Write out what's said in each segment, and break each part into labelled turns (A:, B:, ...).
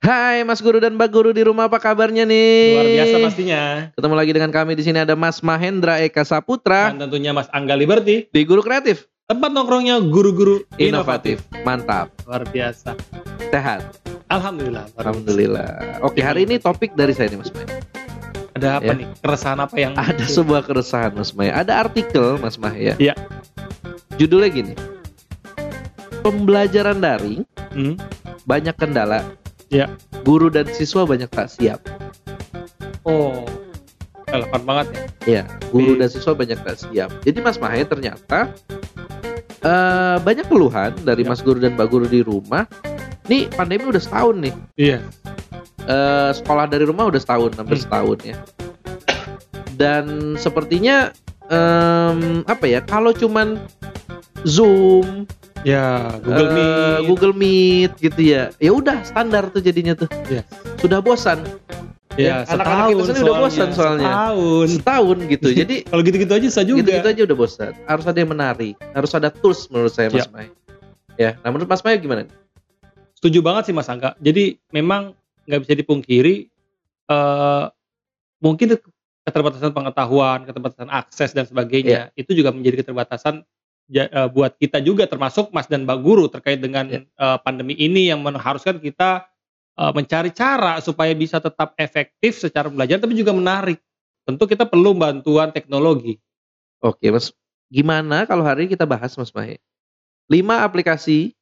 A: Hai Mas Guru dan Mbak Guru di rumah apa kabarnya nih?
B: Luar biasa pastinya.
A: Ketemu lagi dengan kami di sini ada Mas Mahendra Eka Saputra
B: Dan tentunya Mas Angga Liberty,
A: di Guru Kreatif
B: tempat nongkrongnya guru-guru
A: Inovatif.
B: inovatif.
A: Mantap.
B: Luar biasa.
A: Sehat.
B: Alhamdulillah.
A: Alhamdulillah. Oke, hari ini topik dari saya nih Mas May.
B: Ada apa
A: Ya.
B: nih? Keresahan apa yang
A: Ada sebuah keresahan Mas May. Ada artikel Mas May ya.
B: Iya.
A: Judulnya gini. Pembelajaran daring
B: Hmm,
A: banyak kendala.
B: Iya.
A: Guru dan siswa banyak tak siap.
B: Oh. Relevan banget ya.
A: Iya, guru
B: Iya.
A: dan siswa banyak tak siap. Jadi Mas Mahe ternyata eh banyak keluhan dari
B: Ya.
A: Mas Guru dan Mbak Guru di rumah. Nih pandemi udah setahun nih.
B: Iya.
A: Eh sekolah dari rumah udah setahun, hampir
B: Hmm.
A: setahun ya. Dan sepertinya em, apa ya? Kalau cuman Zoom,
B: Ya, Google
A: eh,
B: Meet.
A: Google Meet gitu ya. Ya udah standar tuh jadinya tuh.
B: Iya.
A: Sudah bosan.
B: Ya,
A: anak-anak kita sendiri udah bosan soalnya.
B: Setahun.
A: Setahun gitu. Jadi
B: Kalau gitu-gitu aja susah juga.
A: gitu-gitu aja udah bosan. Harus ada yang menarik. Harus ada tools menurut saya Mas
B: Ya.
A: Mai. Ya, nah menurut Mas Mai gimana?
B: Setuju banget sih Mas Angga. Jadi memang nggak bisa dipungkiri eh mungkin keterbatasan pengetahuan, keterbatasan akses dan sebagainya itu juga menjadi keterbatasan ja- eh, buat kita juga termasuk Mas dan Mbak Guru terkait dengan
A: Ya.
B: eh, pandemi ini yang mengharuskan kita eh, mencari cara supaya bisa tetap efektif secara belajar tapi juga menarik. Tentu kita perlu bantuan teknologi.
A: Oke, Mas. Gimana kalau hari ini kita bahas Mas Mai? 5 aplikasi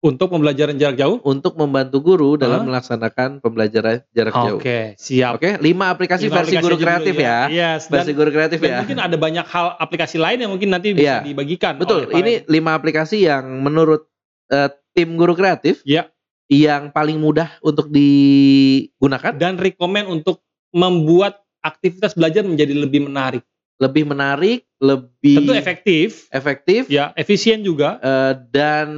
B: Untuk pembelajaran jarak jauh?
A: untuk membantu guru dalam
B: Hah?
A: melaksanakan pembelajaran jarak jauh.
B: Oke, siap.
A: Oke, 5 aplikasi
B: Lima
A: versi
B: aplikasi
A: guru
B: dulu
A: kreatif ya.
B: Yes, dan-
A: Versi guru kreatif
B: Dan
A: ya.
B: mungkin ada banyak hal aplikasi lain yang mungkin nanti bisa
A: Iya.
B: dibagikan.
A: Betul, ini 5 aplikasi yang menurut eh, tim guru kreatif
B: Iya.
A: yang paling mudah untuk digunakan,
B: dan rekomend untuk membuat aktivitas belajar menjadi lebih menarik.
A: lebih menarik, lebih
B: Tentu efektif,
A: efektif
B: ya efisien juga.
A: eh, dan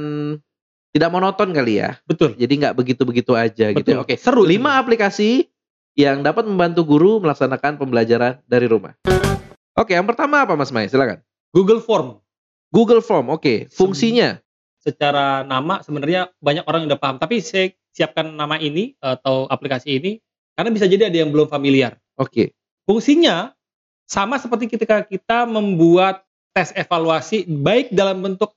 A: tidak monoton kali ya.
B: Betul.
A: Jadi nggak begitu-begitu aja gitu.
B: Betul.
A: ya. Oke.
B: Seru.
A: Lima aplikasi yang dapat membantu guru melaksanakan pembelajaran dari rumah. Oke, yang pertama apa Mas Mai? Silakan.
B: Google Form.
A: Google Form. Oke, fungsinya.
B: Secara nama sebenarnya banyak orang yang udah paham, tapi saya siapkan nama ini atau aplikasi ini karena bisa jadi ada yang belum familiar.
A: Oke.
B: Fungsinya sama seperti ketika kita membuat tes evaluasi baik dalam bentuk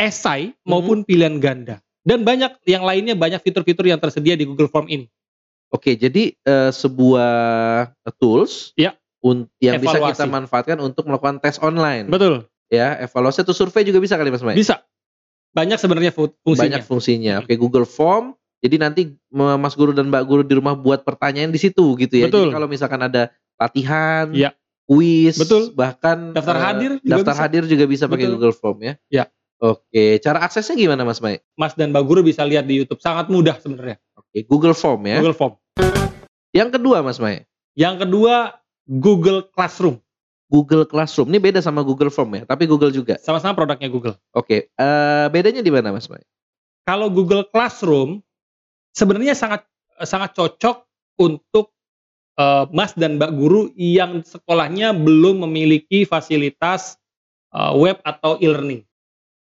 B: esai maupun pilihan ganda. Dan banyak yang lainnya banyak fitur-fitur yang tersedia di Google Form ini.
A: Oke, jadi eh, sebuah tools
B: Ya.
A: yang bisa
B: Evaluasi.
A: kita manfaatkan untuk melakukan tes online.
B: Betul.
A: Ya, evaluasi atau survei juga bisa kali Mas Mai?
B: Bisa. Banyak sebenarnya fu- fungsinya.
A: Banyak fungsinya. Oke, Google Form. Jadi nanti Mas Guru dan Mbak Guru di rumah buat pertanyaan di situ gitu ya.
B: Betul.
A: Jadi kalau misalkan ada latihan,
B: Ya.
A: kuis,
B: Betul.
A: bahkan
B: Daftar
A: eh,
B: hadir juga
A: daftar
B: bisa.
A: hadir juga bisa pakai
B: Betul.
A: Google Form ya.
B: Ya.
A: Oke, cara aksesnya gimana Mas Mai?
B: Mas dan Mbak Guru bisa lihat di YouTube. Sangat mudah sebenarnya.
A: Oke, Google Form ya.
B: Google Form.
A: Yang kedua Mas Mai,
B: Yang kedua Google Classroom.
A: Google Classroom. Ini beda sama Google Form ya, tapi Google juga.
B: Sama-sama produknya Google.
A: Oke, eh, bedanya di mana Mas Mai?
B: Kalau Google Classroom sebenarnya sangat sangat cocok untuk eh, Mas dan Mbak Guru yang sekolahnya belum memiliki fasilitas eh, web atau e-learning.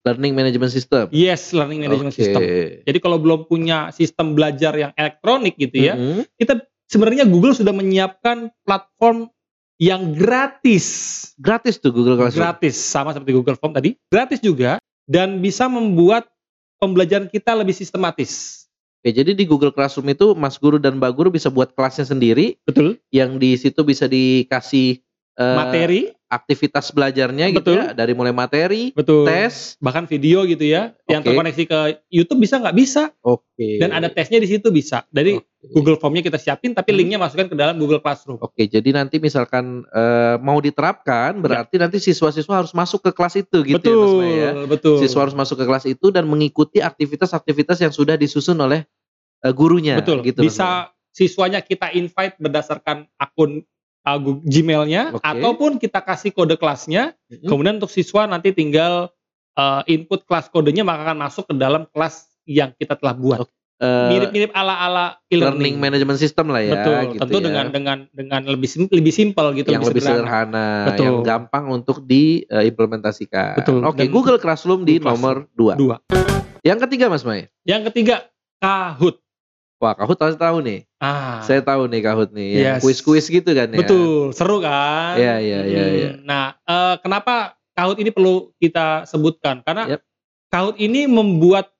A: Learning Management System.
B: Yes, learning management
A: Oke.
B: system. Jadi kalau belum punya sistem belajar yang elektronik gitu ya,
A: Mhm.
B: kita sebenarnya Google sudah menyiapkan platform yang gratis.
A: Gratis tuh Google Classroom.
B: Gratis sama seperti Google Form tadi. Gratis juga dan bisa membuat pembelajaran kita lebih sistematis.
A: Oke, jadi di Google Classroom itu Mas Guru dan Mbak Guru bisa buat kelasnya sendiri
B: Betul.
A: yang di situ bisa dikasih eh,
B: Materi,
A: aktivitas belajarnya gitu
B: Betul.
A: ya, dari mulai materi,
B: betul.
A: tes.
B: bahkan video gitu ya, yang
A: Oke.
B: terkoneksi ke YouTube bisa nggak bisa
A: Oke.
B: dan ada tesnya di situ bisa. Jadi
A: Oke.
B: Google Formnya kita siapin tapi
A: Hmm.
B: linknya masukkan ke dalam Google Classroom.
A: Oke, jadi nanti misalkan eh, mau diterapkan, berarti nanti siswa-siswa harus masuk ke kelas itu gitu ya, Mas
B: Ya. betul,
A: ya.
B: betul.
A: Siswa harus masuk ke kelas itu dan mengikuti aktivitas-aktivitas yang sudah disusun oleh eh, gurunya.
B: betul.
A: Gitu, Mas
B: bisa siswanya kita invite berdasarkan akun uh, Gmailnya
A: Oke.
B: ataupun kita kasih kode kelasnya.
A: Mhm.
B: Kemudian untuk siswa nanti tinggal uh, input kelas kodenya maka akan masuk ke dalam kelas yang kita telah buat.
A: Oke. eh,
B: mirip-mirip ala-ala
A: learning
B: e-learning.
A: management system lah ya.
B: Betul,
A: gitu
B: tentu
A: ya.
B: dengan dengan dengan lebih sim- lebih simpel gitu,
A: yang lebih sederhana,
B: Betul.
A: yang gampang untuk diimplementasikan.
B: Betul,
A: Oke,
B: dan-
A: Google Classroom di
B: Google
A: nomor 2.
B: Dua.
A: Yang ketiga Mas Mai.
B: Yang ketiga Kahoot.
A: Wah, Kahoot pasti tahu nih.
B: Ah,
A: Saya tahu nih Kahoot nih. Yang
B: Yes.
A: kuis-kuis gitu kan ya.
B: betul, seru kan?
A: Iya, iya, iya,
B: Hmm,
A: iya.
B: Nah, eh, kenapa Kahoot ini perlu kita sebutkan? Karena
A: Yep.
B: Kahoot ini membuat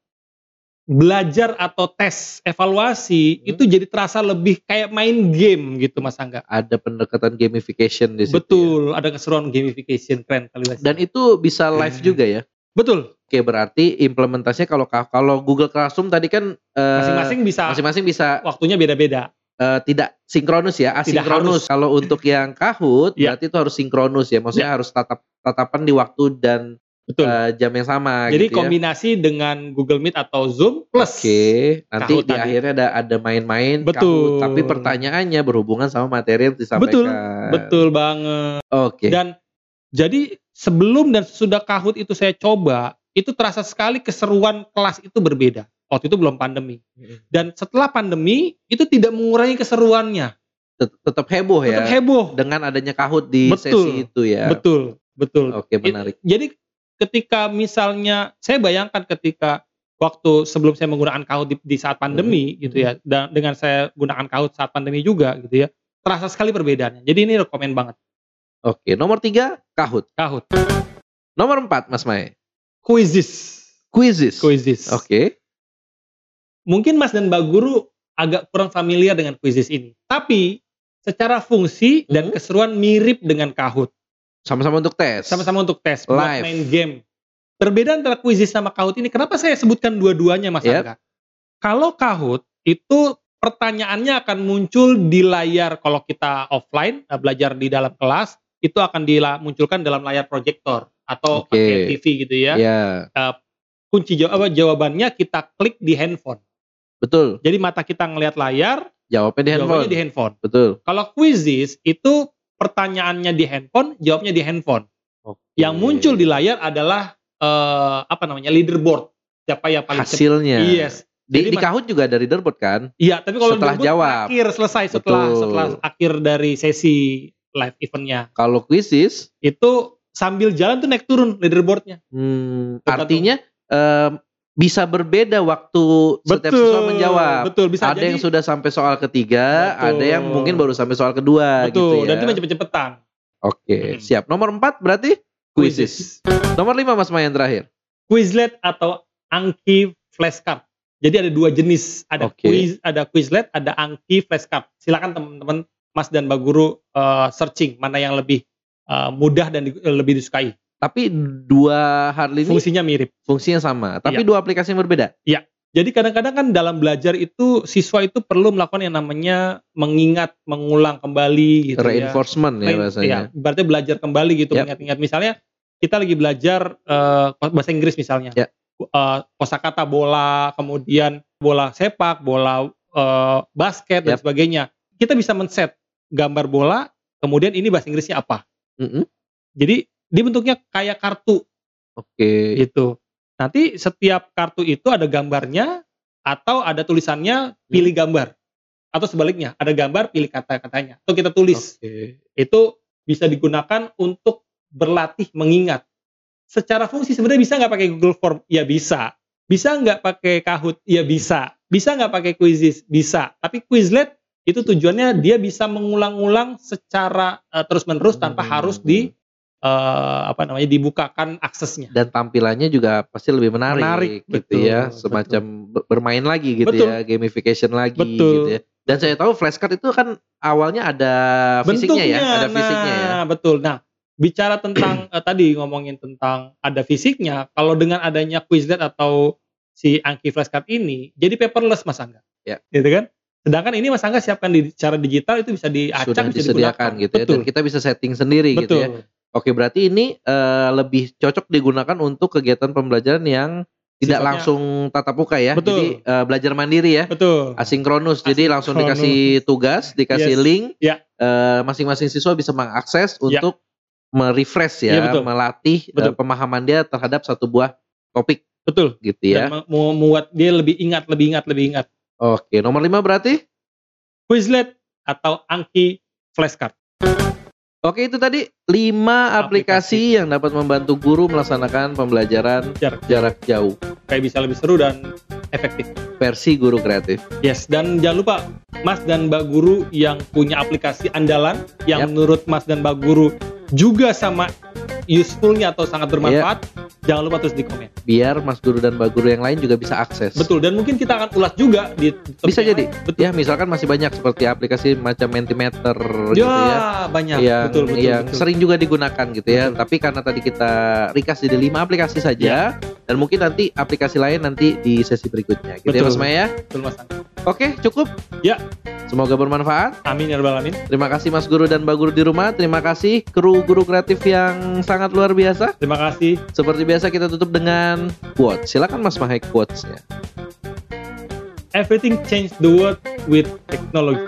B: belajar atau tes evaluasi
A: Hmm.
B: itu jadi terasa lebih kayak main game gitu Mas Angga.
A: Ada pendekatan gamification di situ. ya.
B: Betul, ada keseruan gamification keren kali.
A: Dan itu bisa live
B: Hmm.
A: juga ya.
B: Betul,
A: Oke, berarti implementasinya kalau kalau Google Classroom tadi kan eh,
B: masing-masing bisa
A: masing-masing bisa
B: waktunya beda-beda.
A: eh, tidak sinkronus ya, asinkronus. Kalau untuk yang Kahoot
B: Ya.
A: berarti itu harus sinkronus ya. Maksudnya harus tatap tatapan di waktu dan
B: Betul.
A: eh, jam yang sama
B: jadi
A: gitu ya.
B: kombinasi dengan Google Meet atau Zoom plus
A: Oke, nanti
B: Kahoot
A: di
B: tadi.
A: akhirnya ada ada main-main
B: Betul.
A: Kahoot, tapi pertanyaannya berhubungan sama materi yang disampaikan.
B: betul banget.
A: Oke.
B: Dan jadi sebelum dan sesudah Kahoot itu saya coba, itu terasa sekali keseruan kelas itu berbeda. Waktu itu belum pandemi. Dan setelah pandemi itu tidak mengurangi keseruannya.
A: Tet- tetap heboh ya.
B: Tetap heboh.
A: Dengan adanya Kahoot di
B: Betul.
A: sesi itu ya.
B: Betul, betul.
A: Oke, menarik.
B: It- jadi ketika misalnya saya bayangkan ketika waktu sebelum saya menggunakan Kahoot di, di saat pandemi
A: Hmm.
B: gitu ya, dan dengan saya gunakan Kahoot saat pandemi juga gitu ya, terasa sekali perbedaannya. Jadi ini rekomend banget
A: Oke, nomor tiga Kahoot.
B: Kahoot.
A: Nomor empat Mas Mae.
B: Quizzes,
A: Quizzes.
B: quizzes.
A: Oke.
B: Mungkin Mas dan Mbak Guru agak kurang familiar dengan quizzes ini, tapi secara fungsi dan
A: Hmm.
B: keseruan mirip dengan Kahoot.
A: Sama-sama untuk tes.
B: Sama-sama untuk tes, buat
A: Live.
B: main game. Perbedaan antara quizzes sama Kahoot ini, kenapa saya sebutkan dua-duanya Mas
A: Yep.
B: Angga? Kalau Kahoot itu pertanyaannya akan muncul di layar kalau kita offline eh, belajar di dalam kelas itu akan dimunculkan dalam layar proyektor atau
A: Oke.
B: pakai TV gitu ya.
A: Ya,
B: Kunci jawab jawabannya kita klik di handphone.
A: betul.
B: Jadi mata kita ngelihat layar,
A: Jawabnya di handphone.
B: jawabannya di handphone.
A: Betul.
B: Kalau quizzes itu pertanyaannya di handphone, jawabnya di handphone.
A: Oke.
B: Yang muncul di layar adalah eh, apa namanya leaderboard. Siapa yang paling cepat?
A: hasilnya.
B: Yes.
A: Di,
B: Jadi
A: di Kahoot juga ada leaderboard kan?
B: Iya, tapi kalau
A: Setelah jawab.
B: akhir selesai setelah
A: Betul.
B: setelah akhir dari sesi live eventnya
A: Kalau quizzes,
B: itu sambil jalan tuh naik turun leaderboardnya.
A: hmm,
B: Tergantung.
A: artinya em, bisa berbeda waktu setiap
B: betul,
A: siswa menjawab.
B: Betul, bisa
A: ada
B: jadi.
A: yang sudah sampai soal ketiga,
B: Betul.
A: ada yang mungkin baru sampai soal kedua
B: betul,
A: gitu ya.
B: dan itu cepet-cepetan.
A: Oke,
B: Hmm.
A: siap. Nomor empat berarti quizzes. Nomor lima Mas Mayan terakhir.
B: Quizlet atau Anki flashcard. Jadi ada dua jenis, ada
A: Oke.
B: quiz, ada Quizlet, ada Anki flashcard. Silakan teman-teman Mas dan Mbak Guru eh, searching mana yang lebih eh, mudah dan di- lebih disukai.
A: Tapi dua hal ini
B: Fungsinya mirip.
A: fungsinya sama, tapi
B: Iya.
A: dua aplikasi yang berbeda.
B: Jadi kadang-kadang kan dalam belajar itu siswa itu perlu melakukan yang namanya mengingat, mengulang kembali gitu ya.
A: Reinforcement ya
B: Main-
A: bahasanya.
B: Iya, berarti belajar kembali gitu,
A: Yap.
B: mengingat-ingat. Misalnya kita lagi belajar eh, bahasa Inggris misalnya,
A: Ya.
B: Eh, kosakata bola, kemudian bola sepak, bola eh, basket dan
A: Yap.
B: sebagainya. Kita bisa men-set gambar bola, kemudian ini bahasa Inggrisnya apa.
A: Mm-mm.
B: Jadi dia bentuknya kayak kartu
A: Oke.
B: gitu. Nanti setiap kartu itu ada gambarnya atau ada tulisannya pilih gambar. Atau sebaliknya, ada gambar pilih kata-katanya. Atau kita tulis.
A: Oke.
B: Itu bisa digunakan untuk berlatih mengingat. Secara fungsi sebenarnya bisa nggak pakai Google Form? Ya bisa. Bisa nggak pakai Kahoot? Ya bisa. Bisa nggak pakai Quizzes? Bisa. Tapi Quizlet itu tujuannya dia bisa mengulang-ulang secara eh, terus-menerus tanpa
A: Hmm.
B: harus di eh, apa namanya dibukakan aksesnya.
A: Dan tampilannya juga pasti lebih menarik,
B: Menarik,
A: gitu
B: betul,
A: ya, semacam ber- bermain lagi gitu
B: Betul.
A: ya, gamification lagi
B: Betul.
A: gitu ya. Dan saya tahu flashcard itu kan awalnya ada fisiknya ya, ada fisiknya ya.
B: nah, betul. Nah, bicara tentang eh, tadi ngomongin tentang ada fisiknya, kalau dengan adanya Quizlet atau si Anki flashcard ini, jadi paperless Mas Angga.
A: Ya.
B: Gitu kan? Sedangkan ini Mas Angga siapkan di secara digital itu bisa diacak,
A: Sudah
B: bisa
A: disediakan
B: digunakan.
A: gitu ya,
B: Betul.
A: dan kita bisa setting sendiri
B: Betul.
A: gitu ya. Oke, berarti ini eh, lebih cocok digunakan untuk kegiatan pembelajaran yang tidak
B: Sifatnya-
A: langsung tatap muka ya.
B: Betul.
A: Jadi eh, belajar mandiri ya.
B: Betul.
A: asinkronus. Jadi langsung
B: Asinkronus.
A: dikasih tugas, dikasih
B: Yes.
A: link.
B: Ya.
A: Eh, masing-masing siswa bisa mengakses
B: Ya.
A: untuk merefresh
B: Ya,
A: ya,
B: betul.
A: melatih
B: Betul.
A: pemahaman dia terhadap satu buah topik
B: Betul.
A: gitu ya.
B: Dan me- membuat dia lebih ingat, lebih ingat, lebih ingat.
A: Oke, nomor 5 berarti?
B: Quizlet atau Anki Flashcard.
A: Oke, itu tadi 5 aplikasi, yang dapat membantu guru melaksanakan pembelajaran
B: Jarak
A: jarak jauh
B: kayak bisa lebih seru dan efektif.
A: versi guru kreatif.
B: Yes, dan jangan lupa Mas dan Mbak Guru yang punya aplikasi andalan yang
A: Yap.
B: menurut Mas dan Mbak Guru juga sama usefulnya atau sangat bermanfaat, jangan lupa terus di komen.
A: Biar Mas Guru dan Mbak Guru yang lain juga bisa akses.
B: Betul, dan mungkin kita akan ulas juga di
A: Bisa jadi.
B: lain. Betul.
A: Ya, misalkan masih banyak seperti aplikasi macam Mentimeter
B: Ya,
A: gitu ya.
B: banyak.
A: yang
B: betul, betul,
A: yang
B: betul.
A: sering juga digunakan gitu ya.
B: Betul.
A: Tapi karena tadi kita ringkas jadi lima aplikasi saja
B: Iya.
A: dan mungkin nanti aplikasi lain nanti di sesi berikutnya gitu ya
B: Betul.
A: Mas Maya.
B: Betul, Mas Angga.
A: Oke, cukup.
B: Ya.
A: Semoga bermanfaat.
B: Amin ya rabbal alamin.
A: Terima kasih Mas Guru dan Mbak Guru di rumah. Terima kasih kru guru kreatif yang sangat luar biasa.
B: Terima kasih.
A: Seperti biasa kita tutup dengan quote. Silakan Mas Mahek quotes-nya.
B: Everything changed the world with technology.